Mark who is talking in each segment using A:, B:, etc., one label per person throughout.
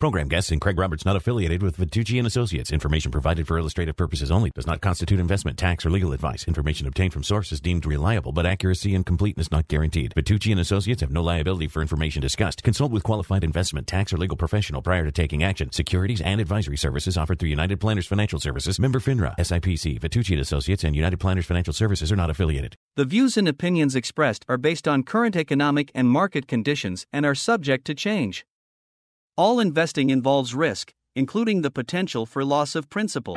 A: Program guests and Craig Roberts not affiliated with Vitucci and Associates. Information provided for illustrative purposes only does not constitute investment, tax, or legal advice. Information obtained from sources deemed reliable, but accuracy and completeness not guaranteed. Vitucci and Associates have no liability for information discussed. Consult with qualified investment, tax, or legal professional prior to taking action. Securities and advisory services offered through United Planners Financial Services, member FINRA, SIPC, Vitucci and Associates, and United Planners Financial Services are not affiliated.
B: The views and opinions expressed are based on current economic and market conditions and are subject to change. All investing involves risk, including the potential for loss of principal.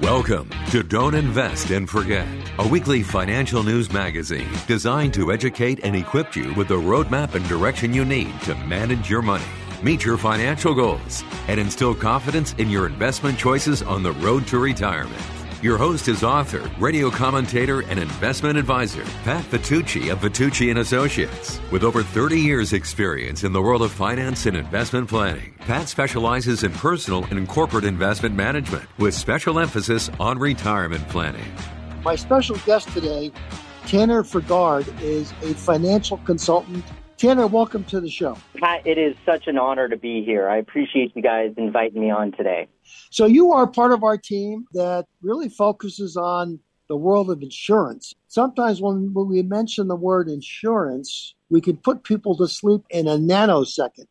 C: Welcome to Don't Invest and Forget, a weekly financial news magazine designed to educate and equip you with the roadmap and direction you need to manage your money, meet your financial goals, and instill confidence in your investment choices on the road to retirement. Your host is author, radio commentator, and investment advisor, Pat Vitucci of Vitucci and Associates. With over 30 years experience in the world of finance and investment planning, Pat specializes in personal and corporate investment management with special emphasis on retirement planning.
D: My special guest today, Tanner Frigaard, is a financial consultant. Tanner, welcome to the show.
E: Pat, it is such an honor to be here. I appreciate you guys inviting me on today.
D: So you are part of our team that really focuses on the world of insurance. Sometimes when, when we mention the word insurance, we can put people to sleep in a nanosecond.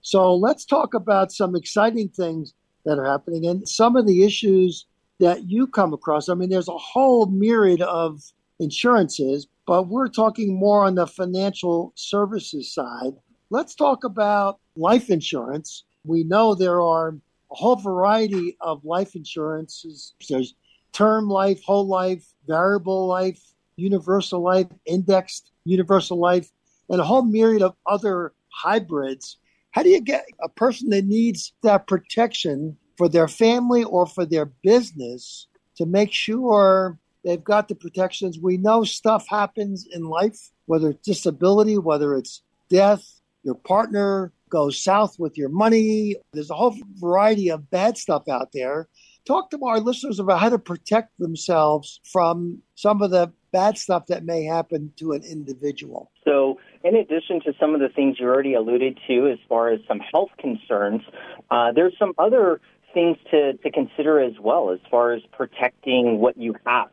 D: So let's talk about some exciting things that are happening and some of the issues that you come across. I mean, there's a whole myriad of insurances, but we're talking more on the financial services side. Let's talk about life insurance. We know there are a whole variety of life insurances. There's term life, whole life, variable life, universal life, indexed universal life, and a whole myriad of other hybrids. How do you get a person that needs that protection for their family or for their business to make sure they've got the protections? We know stuff happens in life, whether it's disability, whether it's death, your partner goes south with your money. There's a whole variety of bad stuff out there. Talk to our listeners about how to protect themselves from some of the bad stuff that may happen to an individual.
E: So, in addition to some of the things you already alluded to as far as some health concerns, uh, there's some other things to, to consider as well as far as protecting what you have.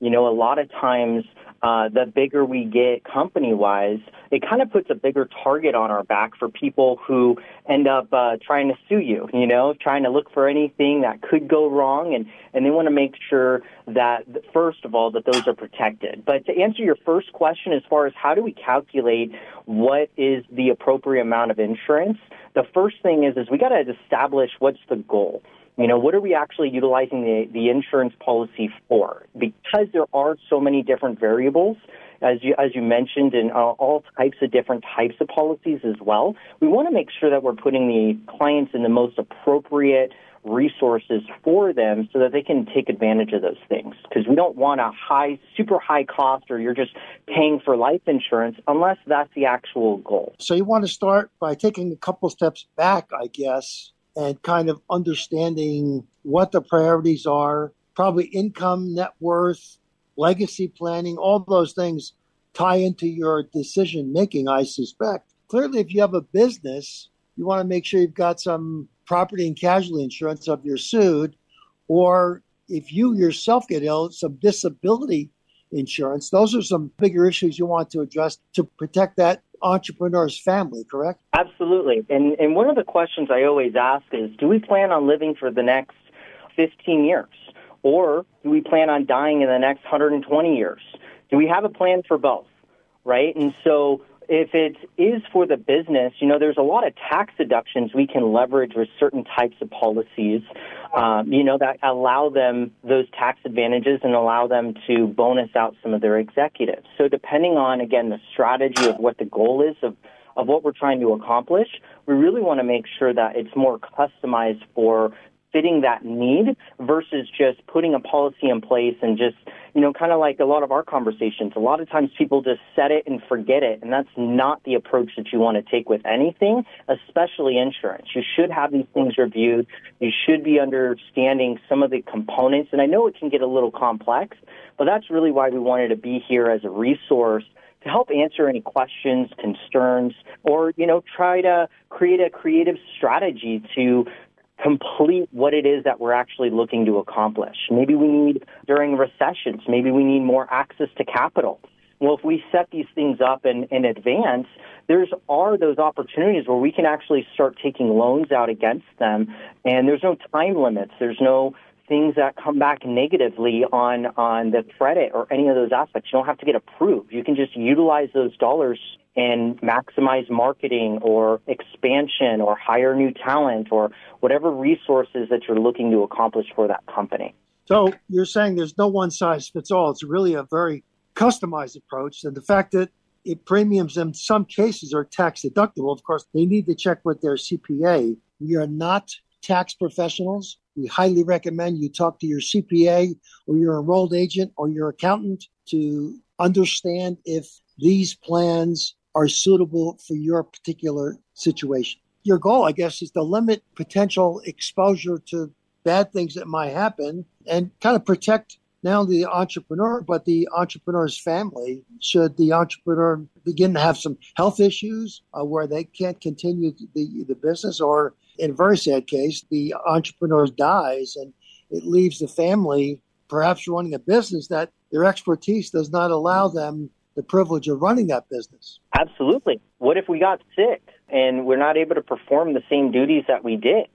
E: You know, a lot of times uh, the bigger we get company wise, it kind of puts a bigger target on our back for people who end up uh, trying to sue you, you know, trying to look for anything that could go wrong. And, and they want to make sure that, first of all, that those are protected. But to answer your first question, as far as how do we calculate what is the appropriate amount of insurance, the first thing is, is we got to establish what's the goal. You know, what are we actually utilizing the, the insurance policy for? Because there are so many different variables, as you, as you mentioned, in uh, all types of different types of policies as well, we want to make sure that we're putting the clients in the most appropriate resources for them so that they can take advantage of those things. Because we don't want a high, super high cost or you're just paying for life insurance unless that's the actual goal.
D: So you want to start by taking a couple steps back, I guess, and kind of understanding what the priorities are, probably income, net worth, legacy planning, all those things tie into your decision making, I suspect. Clearly, if you have a business, you want to make sure you've got some property and casualty insurance if you're sued, or if you yourself get ill, some disability insurance. Those are some bigger issues you want to address to protect that entrepreneur's family, correct?
E: Absolutely. And and one of the questions I always ask is do we plan on living for the next 15 years? Or do we plan on dying in the next 120 years? Do we have a plan for both? Right? And so if it is for the business, you know, there's a lot of tax deductions we can leverage with certain types of policies, um, you know, that allow them those tax advantages and allow them to bonus out some of their executives. So depending on, again, the strategy of what the goal is of, of what we're trying to accomplish, we really want to make sure that it's more customized for fitting that need versus just putting a policy in place and just, you know, kind of like a lot of our conversations. A lot of times people just set it and forget it. And that's not the approach that you want to take with anything, especially insurance. You should have these things reviewed. You should be understanding some of the components. And I know it can get a little complex, but that's really why we wanted to be here as a resource to help answer any questions, concerns, or, you know, try to create a creative strategy to complete what it is that we're actually looking to accomplish. Maybe we need during recessions, maybe we need more access to capital. Well, if we set these things up in, in advance, there's are those opportunities where we can actually start taking loans out against them, and there's no time limits. There's no things that come back negatively on on the credit or any of those aspects. You don't have to get approved. You can just utilize those dollars and maximize marketing or expansion or hire new talent or whatever resources that you're looking to accomplish for that company.
D: So you're saying there's no one size fits all. It's really a very customized approach. And the fact that it premiums in some cases are tax deductible, of course, they need to check with their CPA. We are not tax professionals. We highly recommend you talk to your CPA or your enrolled agent or your accountant to understand if these plans are suitable for your particular situation. Your goal, I guess, is to limit potential exposure to bad things that might happen and kind of protect only the entrepreneur, but the entrepreneur's family. Should the entrepreneur begin to have some health issues uh, where they can't continue the, the business, or in very sad case, the entrepreneur dies and it leaves the family perhaps running a business that their expertise does not allow them the privilege of running that business.
E: Absolutely. What if we got sick and we're not able to perform the same duties that we did?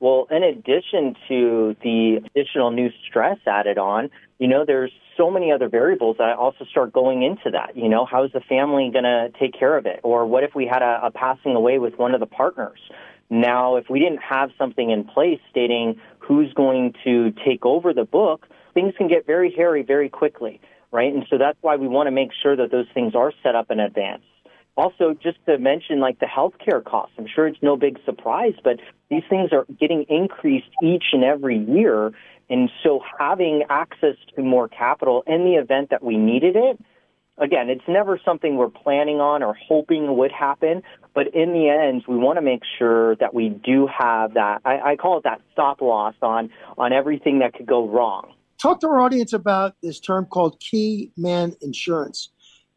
E: Well, in addition to the additional new stress added on, you know, there's so many other variables that I also start going into that. You know, how is the family going to take care of it? Or what if we had a, a passing away with one of the partners? Now, if we didn't have something in place stating who's going to take over the book, things can get very hairy very quickly right? And so that's why we want to make sure that those things are set up in advance. Also, just to mention like the healthcare costs, I'm sure it's no big surprise, but these things are getting increased each and every year. And so having access to more capital in the event that we needed it, again, it's never something we're planning on or hoping would happen. But in the end, we want to make sure that we do have that. I, I call it that stop loss on on everything that could go wrong
D: talk to our audience about this term called key man insurance.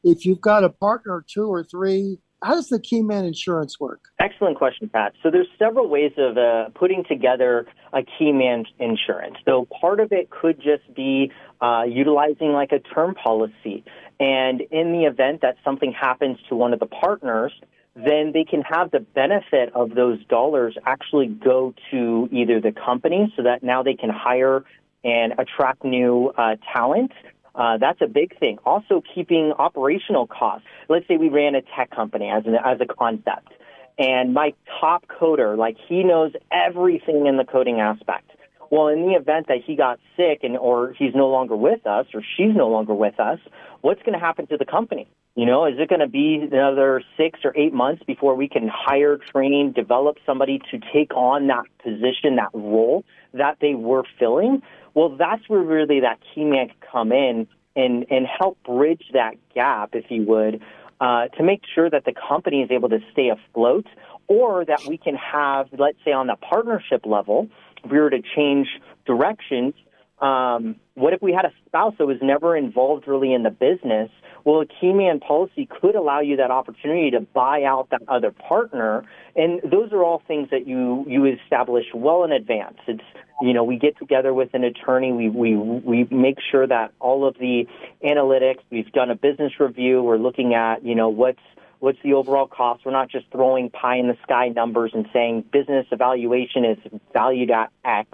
D: If you've got a partner two or three, how does the key man insurance work?
E: Excellent question, Pat. So there's several ways of uh, putting together a key man insurance. So part of it could just be uh, utilizing like a term policy. And in the event that something happens to one of the partners, then they can have the benefit of those dollars actually go to either the company so that now they can hire and attract new uh, talent. Uh, that's a big thing. Also, keeping operational costs. Let's say we ran a tech company as an, as a concept, and my top coder, like he knows everything in the coding aspect. Well, in the event that he got sick and or he's no longer with us or she's no longer with us, what's going to happen to the company? You know, is it going to be another six or eight months before we can hire, train, develop somebody to take on that position, that role that they were filling? Well, that's where really that key man can come in and, and help bridge that gap, if you would, uh, to make sure that the company is able to stay afloat or that we can have, let's say on the partnership level, if we were to change directions, um, what if we had a spouse that was never involved really in the business? Well, a key man policy could allow you that opportunity to buy out that other partner, and those are all things that you you establish well in advance. It's you know we get together with an attorney, we we we make sure that all of the analytics, we've done a business review, we're looking at you know what's what's the overall cost. We're not just throwing pie in the sky numbers and saying business evaluation is valued at X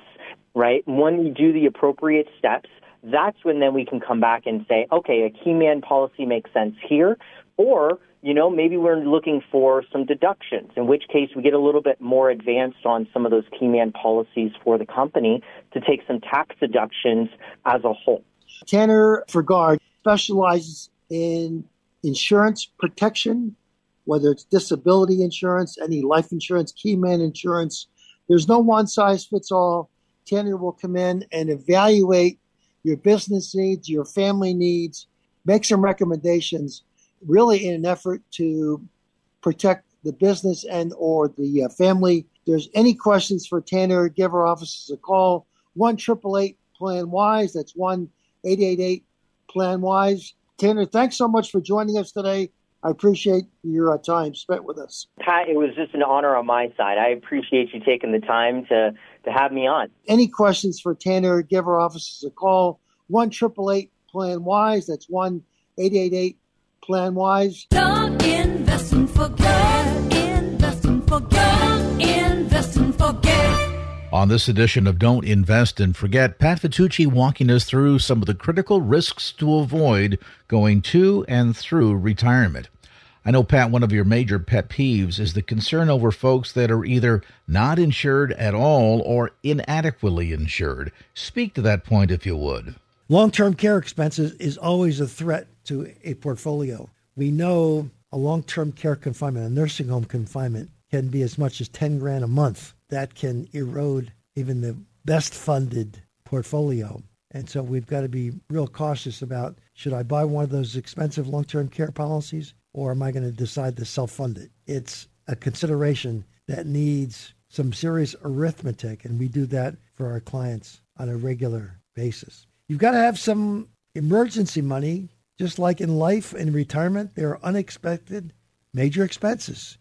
E: right? When we do the appropriate steps, that's when then we can come back and say, okay, a key man policy makes sense here. Or you know, maybe we're looking for some deductions, in which case we get a little bit more advanced on some of those key man policies for the company to take some tax deductions as a whole.
F: Tanner Frigaard specializes in insurance protection, whether it's disability insurance, any life insurance, key man insurance. There's no one size fits all. Tanner will come in and evaluate your business needs, your family needs, make some recommendations, really in an effort to protect the business and or the uh, family. If there's any questions for Tanner, give our offices a call. One triple eight Plan Wise. That's one eight eight eight Plan Wise. Tanner, thanks so much for joining us today. I appreciate your uh, time spent with us.
E: Pat, it was just an honor on my side. I appreciate you taking the time to, to have me on.
F: Any questions for Tanner, give our offices a call. 1 Plan Wise. That's 1 888 Plan Wise.
G: Don't invest and forget. Invest and forget. Invest and forget.
H: On this edition of Don't Invest and Forget, Pat Vitucci walking us through some of the critical risks to avoid going to and through retirement. I know, Pat, one of your major pet peeves is the concern over folks that are either not insured at all or inadequately insured. Speak to that point if you would.
D: Long term care expenses is always a threat to a portfolio. We know a long term care confinement, a nursing home confinement, can be as much as 10 grand a month that can erode even the best funded portfolio. And so we've got to be real cautious about should I buy one of those expensive long term care policies or am I going to decide to self fund it? It's a consideration that needs some serious arithmetic, and we do that for our clients on a regular basis. You've got to have some emergency money, just like in life and retirement, there are unexpected major expenses.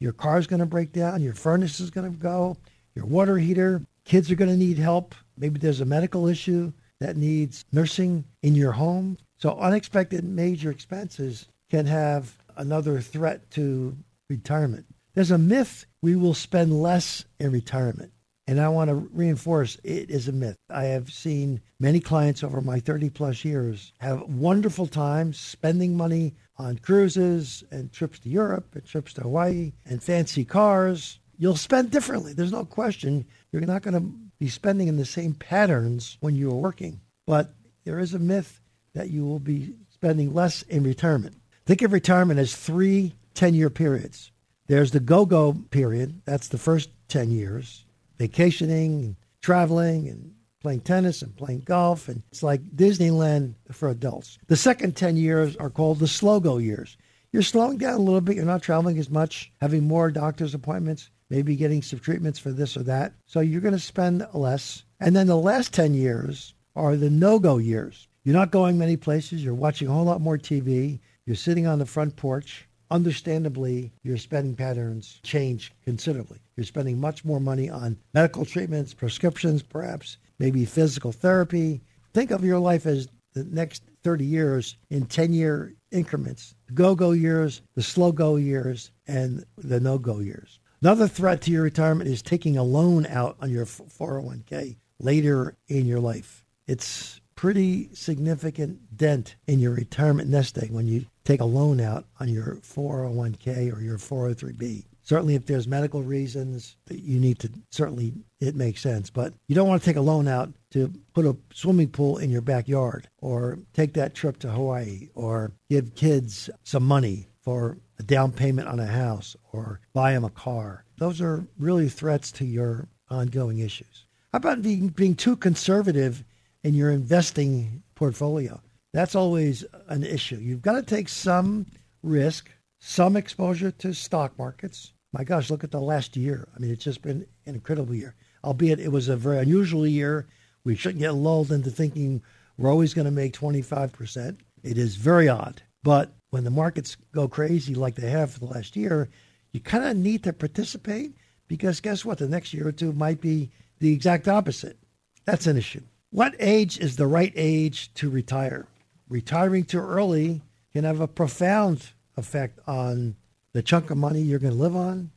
D: Your car's going to break down. Your furnace is going to go. Your water heater. Kids are going to need help. Maybe there's a medical issue that needs nursing in your home. So unexpected major expenses can have another threat to retirement. There's a myth we will spend less in retirement. And I want to reinforce it is a myth. I have seen many clients over my 30 plus years have wonderful times spending money on cruises and trips to Europe and trips to Hawaii and fancy cars. You'll spend differently. There's no question. You're not going to be spending in the same patterns when you're working. But there is a myth that you will be spending less in retirement. Think of retirement as three 10 year periods. There's the go go period, that's the first 10 years, vacationing and traveling and playing tennis and playing golf. And it's like Disneyland for adults. The second 10 years are called the slow go years. You're slowing down a little bit. You're not traveling as much, having more doctor's appointments, maybe getting some treatments for this or that. So you're going to spend less. And then the last 10 years are the no go years. You're not going many places. You're watching a whole lot more TV. You're sitting on the front porch understandably, your spending patterns change considerably. You're spending much more money on medical treatments, prescriptions, perhaps, maybe physical therapy. Think of your life as the next 30 years in 10 year increments the go go years, the slow go years, and the no go years. Another threat to your retirement is taking a loan out on your 401k later in your life. It's pretty significant dent in your retirement nest egg when you take a loan out on your 401k or your 403b. Certainly, if there's medical reasons that you need to, certainly it makes sense. But you don't want to take a loan out to put a swimming pool in your backyard or take that trip to Hawaii or give kids some money for a down payment on a house or buy them a car. Those are really threats to your ongoing issues. How about being, being too conservative in your investing portfolio? That's always an issue. You've got to take some risk, some exposure to stock markets. My gosh, look at the last year. I mean, it's just been an incredible year. Albeit it was a very unusual year. We shouldn't get lulled into thinking we're always going to make 25%. It is very odd. But when the markets go crazy like they have for the last year, you kind of need to participate because guess what? The next year or two might be the exact opposite. That's an issue. What age is the right age to retire? Retiring too early can have a profound effect on the chunk of money you're going to live on.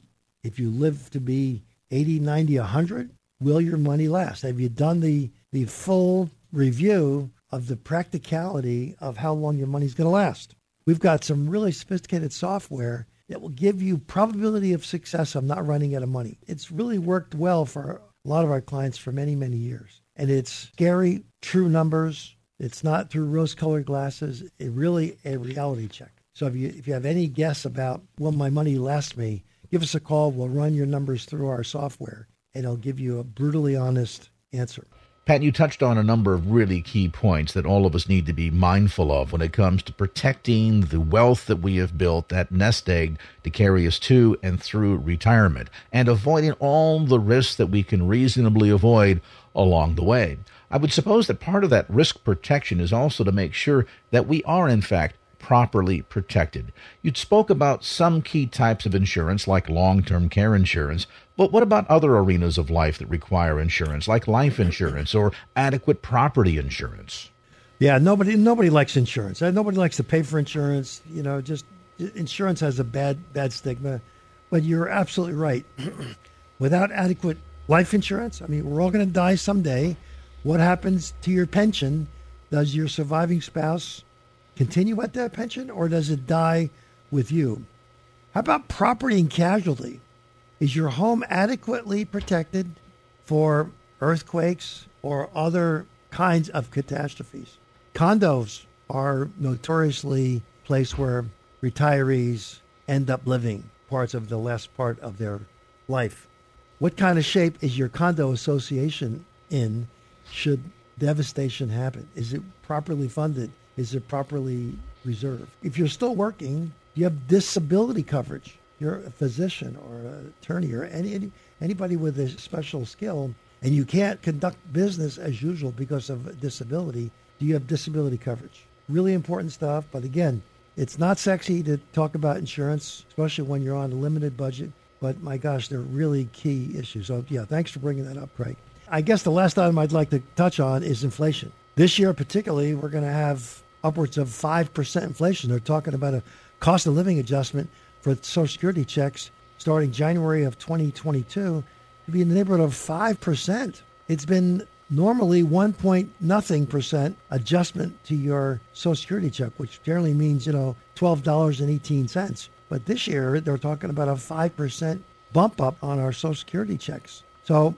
D: If you live to be 80, 90, 100, will your money last? Have you done the, the full review of the practicality of how long your money's going to last? we've got some really sophisticated software that will give you probability of success of not running out of money. It's really worked well for a lot of our clients for many, many years. And it's scary, true numbers. It's not through rose-colored glasses. It really a reality check. So if you if you have any guess about will my money last me, give us a call. We'll run your numbers through our software, and it'll give you a brutally honest answer.
H: Pat, you touched on a number of really key points that all of us need to be mindful of when it comes to protecting the wealth that we have built, that nest egg to carry us to and through retirement, and avoiding all the risks that we can reasonably avoid along the way. I would suppose that part of that risk protection is also to make sure that we are, in fact, properly protected. You spoke about some key types of insurance, like long term care insurance, but what about other arenas of life that require insurance, like life insurance or adequate property insurance?
D: Yeah, nobody nobody likes insurance. Uh, Nobody likes to pay for insurance. You know, just insurance has a bad bad stigma. But you're absolutely right. Without adequate life insurance, I mean, we're all going to die someday. What happens to your pension? Does your surviving spouse continue at that pension or does it die with you? How about property and casualty? Is your home adequately protected for earthquakes or other kinds of catastrophes? Condos are notoriously a place where retirees end up living parts of the last part of their life. What kind of shape is your condo association in should devastation happen? Is it properly funded? Is it properly reserved? If you're still working, you have disability coverage. You're a physician or an attorney or any, any anybody with a special skill, and you can't conduct business as usual because of a disability. Do you have disability coverage? Really important stuff. But again, it's not sexy to talk about insurance, especially when you're on a limited budget. But my gosh, they're really key issues. So yeah, thanks for bringing that up, Craig. I guess the last item I'd like to touch on is inflation. This year, particularly, we're going to have upwards of 5% inflation. They're talking about a cost of living adjustment for Social Security checks starting January of 2022 to be in the neighborhood of 5%. It's been normally 1 point nothing percent adjustment to your Social Security check, which generally means, you know, $12.18. But this year, they're talking about a 5% bump up on our Social Security checks. So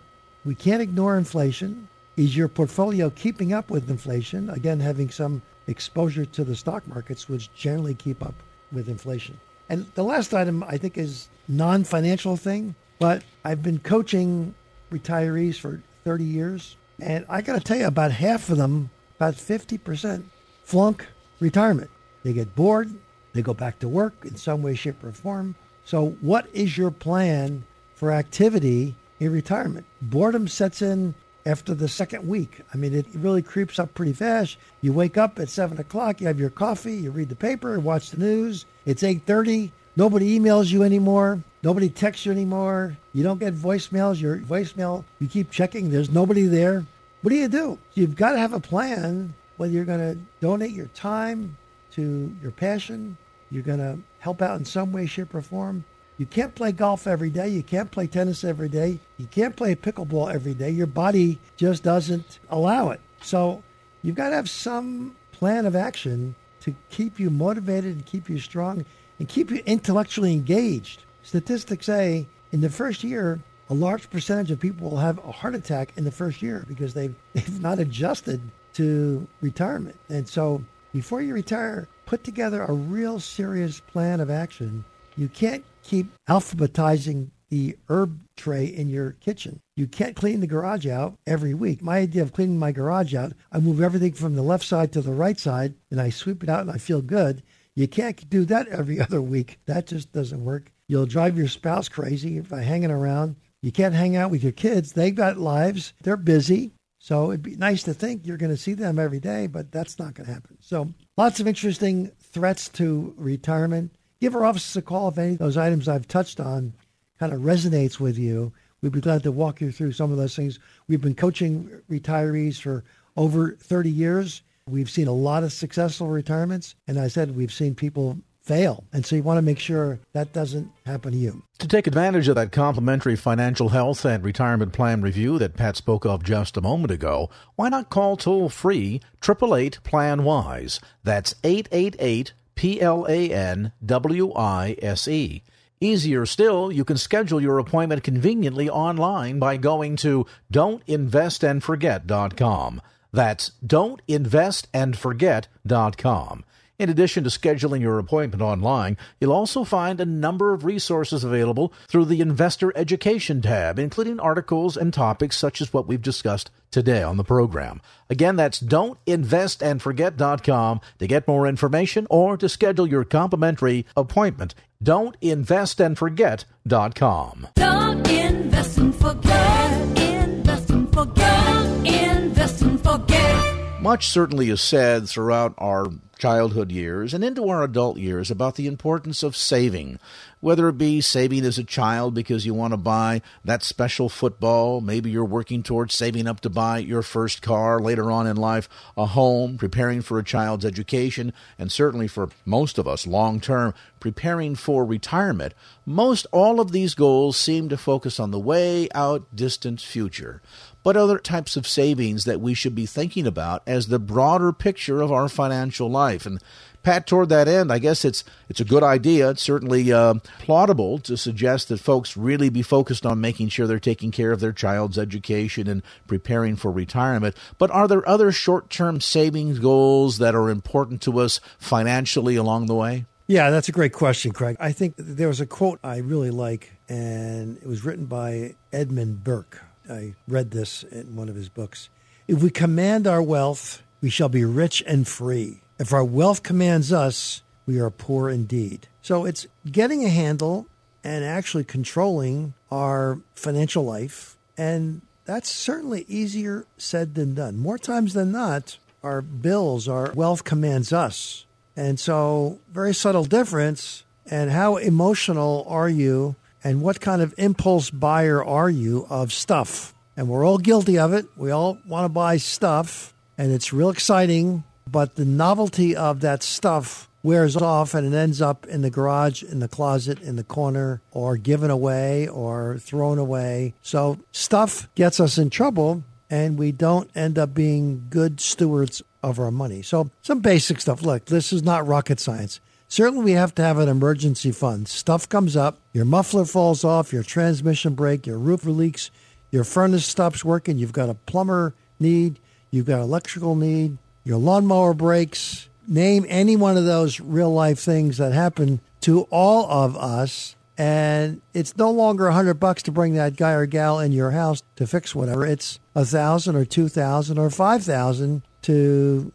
D: we can't ignore inflation. Is your portfolio keeping up with inflation? Again, having some exposure to the stock markets, which generally keep up with inflation. And the last item I think is non-financial thing, but I've been coaching retirees for 30 years, and I got to tell you, about half of them, about 50%, flunk retirement. They get bored, they go back to work in some way, shape, or form. So, what is your plan for activity in retirement? Boredom sets in after the second week. I mean, it really creeps up pretty fast. You wake up at seven o'clock, you have your coffee, you read the paper, watch the news. It's eight thirty. Nobody emails you anymore. Nobody texts you anymore. You don't get voicemails. Your voicemail, you keep checking. There's nobody there. What do you do? You've got to have a plan whether you're going to donate your time to your passion, you're going to help out in some way, shape, or form. You can't play golf every day. You can't play tennis every day. You can't play pickleball every day. Your body just doesn't allow it. So you've got to have some plan of action to keep you motivated and keep you strong and keep you intellectually engaged. Statistics say in the first year, a large percentage of people will have a heart attack in the first year because they've, they've not adjusted to retirement. And so before you retire, put together a real serious plan of action. You can't keep alphabetizing the herb tray in your kitchen. You can't clean the garage out every week. My idea of cleaning my garage out, I move everything from the left side to the right side and I sweep it out and I feel good. You can't do that every other week. That just doesn't work. You'll drive your spouse crazy by hanging around. You can't hang out with your kids. They've got lives. They're busy. So it'd be nice to think you're going to see them every day, but that's not going to happen. So lots of interesting threats to retirement. Give our offices a call if any of those items I've touched on kind of resonates with you. We'd be glad to walk you through some of those things. We've been coaching retirees for over 30 years. We've seen a lot of successful retirements. And I said we've seen people fail. And so you want to make sure that doesn't happen to you.
H: To take advantage of that complimentary financial health and retirement plan review that Pat spoke of just a moment ago, why not call toll free 888 Plan Wise? That's 888 P L A N W I S E. Easier still, you can schedule your appointment conveniently online by going to don'tinvestandforget.com. That's don'tinvestandforget.com. In addition to scheduling your appointment online, you'll also find a number of resources available through the Investor Education tab, including articles and topics such as what we've discussed today on the program. Again, that's don'tinvestandforget.com to get more information or to schedule your complimentary appointment. Don'tinvestandforget.com.
G: Don't invest and forget. Invest and forget. Invest and forget.
H: Much certainly is said throughout our childhood years and into our adult years about the importance of saving, whether it be saving as a child because you want to buy that special football, maybe you're working towards saving up to buy your first car later on in life, a home, preparing for a child's education, and certainly for most of us long term, preparing for retirement. Most all of these goals seem to focus on the way out distant future but other types of savings that we should be thinking about as the broader picture of our financial life. And Pat, toward that end, I guess it's it's a good idea. It's certainly uh, plausible to suggest that folks really be focused on making sure they're taking care of their child's education and preparing for retirement. But are there other short-term savings goals that are important to us financially along the way?
D: Yeah, that's a great question, Craig. I think there was a quote I really like, and it was written by Edmund Burke. I read this in one of his books. If we command our wealth, we shall be rich and free. If our wealth commands us, we are poor indeed. So it's getting a handle and actually controlling our financial life. And that's certainly easier said than done. More times than not, our bills, our wealth commands us. And so, very subtle difference. And how emotional are you and what kind of impulse buyer are you of stuff? And we're all guilty of it. We all want to buy stuff, and it's real exciting, but the novelty of that stuff wears off and it ends up in the garage, in the closet, in the corner, or given away or thrown away. So stuff gets us in trouble, and we don't end up being good stewards of our money. So, some basic stuff. Look, this is not rocket science. Certainly, we have to have an emergency fund. Stuff comes up, your muffler falls off, your transmission break, your roof leaks, your furnace stops working, you've got a plumber need, you've got electrical need, your lawnmower breaks. Name any one of those real life things that happen to all of us. And it's no longer a hundred bucks to bring that guy or gal in your house to fix whatever. It's a thousand or two thousand or five thousand to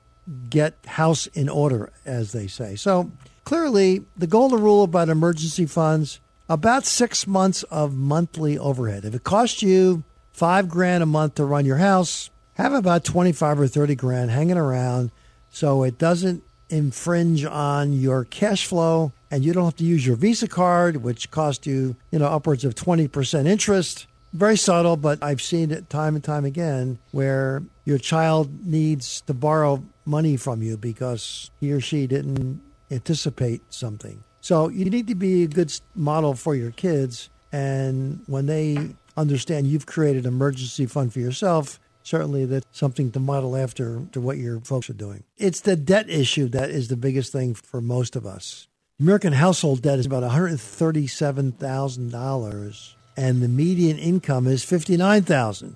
D: get house in order, as they say. So clearly, the golden rule about emergency funds about six months of monthly overhead. If it costs you five grand a month to run your house, have about 25 or 30 grand hanging around so it doesn't infringe on your cash flow and you don't have to use your Visa card, which costs you, you know, upwards of 20% interest. Very subtle, but I've seen it time and time again where your child needs to borrow money from you because he or she didn't anticipate something. So you need to be a good model for your kids. And when they understand you've created an emergency fund for yourself, certainly that's something to model after to what your folks are doing. It's the debt issue that is the biggest thing for most of us. American household debt is about $137,000 and the median income is 59,000.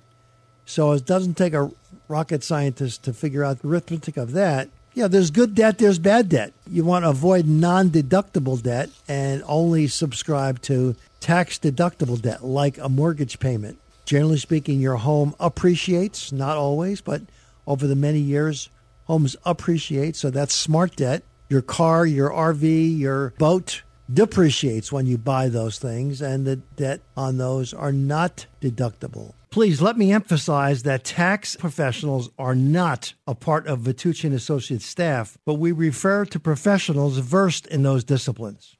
D: So it doesn't take a rocket scientist to figure out the arithmetic of that. Yeah, there's good debt, there's bad debt. You want to avoid non deductible debt and only subscribe to tax deductible debt like a mortgage payment. Generally speaking, your home appreciates, not always, but over the many years, homes appreciate. So that's smart debt. Your car, your RV, your boat depreciates when you buy those things, and the debt on those are not deductible. Please let me emphasize that tax professionals are not a part of Vitucci and Associates staff, but we refer to professionals versed in those disciplines.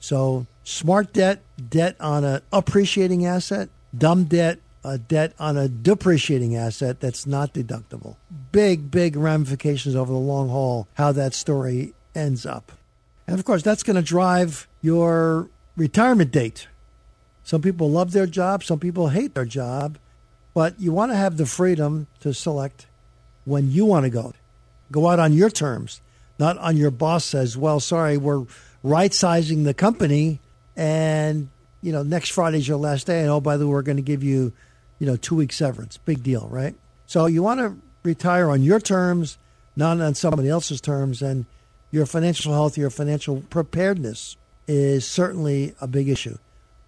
D: So, smart debt, debt on an appreciating asset, dumb debt, a debt on a depreciating asset that's not deductible. Big, big ramifications over the long haul how that story ends up. And of course, that's going to drive your retirement date. Some people love their job, some people hate their job, but you want to have the freedom to select when you want to go. Go out on your terms. not on your boss says, "Well, sorry, we're right sizing the company, and you know next Friday's your last day, and oh by the way, we're going to give you, you know, two week severance. Big deal, right? So you want to retire on your terms, not on somebody else's terms, and your financial health, your financial preparedness is certainly a big issue.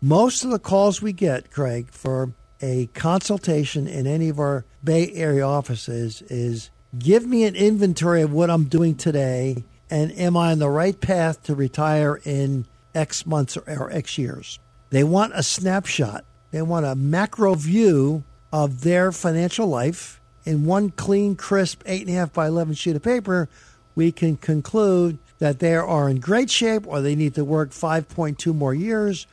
D: Most of the calls we get, Craig, for a consultation in any of our Bay Area offices is give me an inventory of what I'm doing today and am I on the right path to retire in X months or, or X years? They want a snapshot. They want a macro view of their financial life in one clean, crisp, 8.5 by 11 sheet of paper. We can conclude that they are in great shape or they need to work 5.2 more years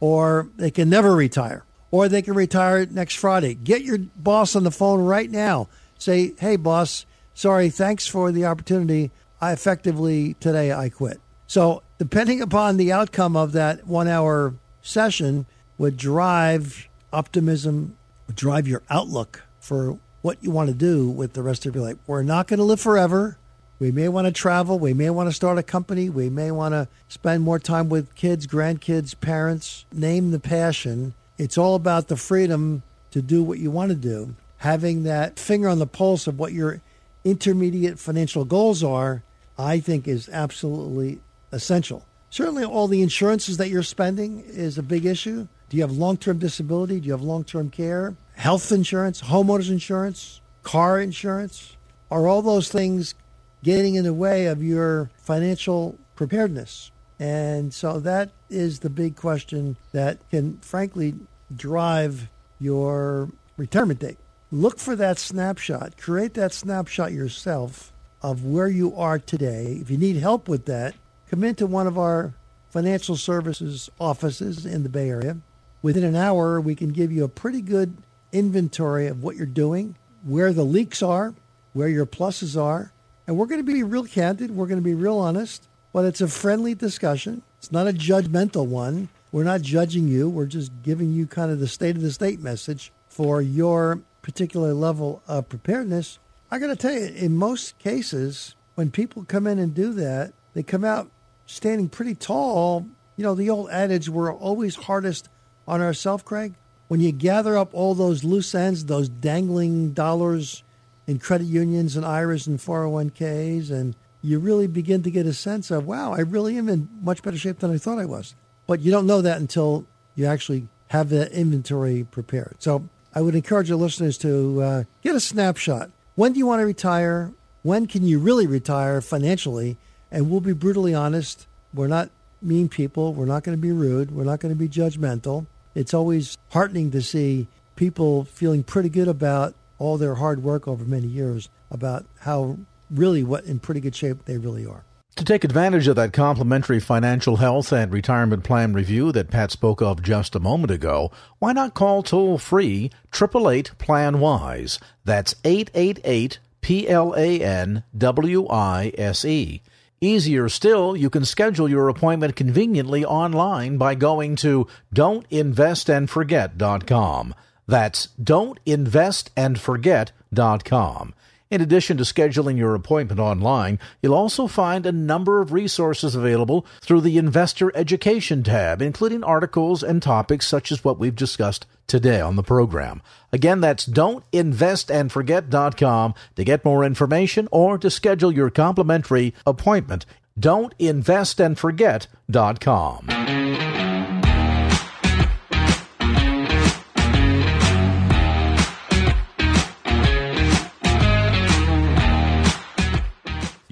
D: or they can never retire or they can retire next Friday. Get your boss on the phone right now. Say, hey, boss, sorry, thanks for the opportunity. I effectively today I quit. So, depending upon the outcome of that one hour session, would drive optimism, would drive your outlook for what you want to do with the rest of your life. We're not going to live forever. We may want to travel. We may want to start a company. We may want to spend more time with kids, grandkids, parents. Name the passion. It's all about the freedom to do what you want to do. Having that finger on the pulse of what your intermediate financial goals are, I think is absolutely essential. Certainly, all the insurances that you're spending is a big issue. Do you have long term disability? Do you have long term care? Health insurance, homeowners insurance, car insurance? Are all those things getting in the way of your financial preparedness? And so that is the big question that can, frankly, drive your retirement date. Look for that snapshot, create that snapshot yourself of where you are today. If you need help with that, come into one of our financial services offices in the Bay Area. Within an hour, we can give you a pretty good inventory of what you're doing, where the leaks are, where your pluses are. And we're going to be real candid. We're going to be real honest, but it's a friendly discussion. It's not a judgmental one. We're not judging you. We're just giving you kind of the state of the state message for your particular level of preparedness. I got to tell you, in most cases, when people come in and do that, they come out standing pretty tall. You know, the old adage, we're always hardest on ourselves, Craig. When you gather up all those loose ends, those dangling dollars in credit unions and IRAs and 401ks, and you really begin to get a sense of, wow, I really am in much better shape than I thought I was. But you don't know that until you actually have that inventory prepared. So I would encourage your listeners to uh, get a snapshot. When do you want to retire? When can you really retire financially? And we'll be brutally honest. We're not mean people. We're not going to be rude. We're not going to be judgmental. It's always heartening to see people feeling pretty good about all their hard work over many years, about how really what in pretty good shape they really are.
H: To take advantage of that complimentary financial health and retirement plan review that Pat spoke of just a moment ago, why not call toll free 888 Plan Wise? That's 888 P L A N W I S E. Easier still, you can schedule your appointment conveniently online by going to don'tinvestandforget.com. That's don'tinvestandforget.com. In addition to scheduling your appointment online, you'll also find a number of resources available through the Investor Education tab, including articles and topics such as what we've discussed today on the program. Again, that's don'tinvestandforget.com to get more information or to schedule your complimentary appointment. Don'tinvestandforget.com.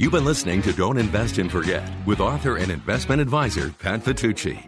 C: You've been listening to Don't Invest and Forget with author and investment advisor Pat Vitucci.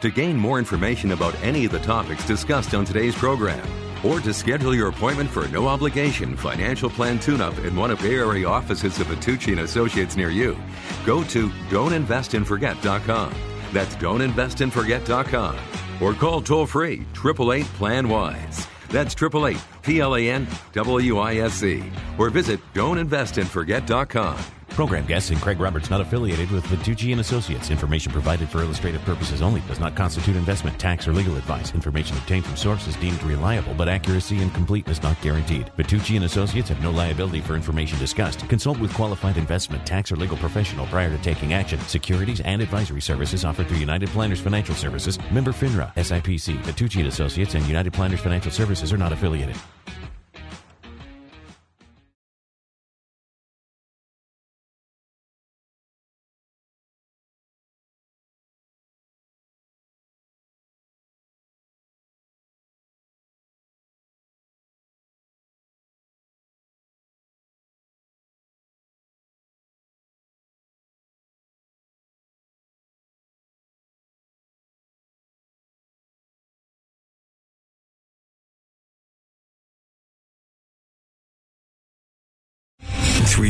C: To gain more information about any of the topics discussed on today's program, or to schedule your appointment for a no obligation financial plan tune up in one of Bay Area offices of Vitucci and Associates near you, go to don'tinvestandforget.com. That's don'tinvestandforget.com. Or call toll free 888 Plan Wise. That's 888 P L A N W I S E. Or visit don'tinvestandforget.com.
A: Program guests and Craig Roberts not affiliated with Vitucci and Associates. Information provided for illustrative purposes only does not constitute investment, tax, or legal advice. Information obtained from sources deemed reliable, but accuracy and completeness not guaranteed. Vitucci and Associates have no liability for information discussed. Consult with qualified investment, tax, or legal professional prior to taking action. Securities and advisory services offered through United Planners Financial Services, member FINRA, SIPC. Vitucci and Associates and United Planners Financial Services are not affiliated.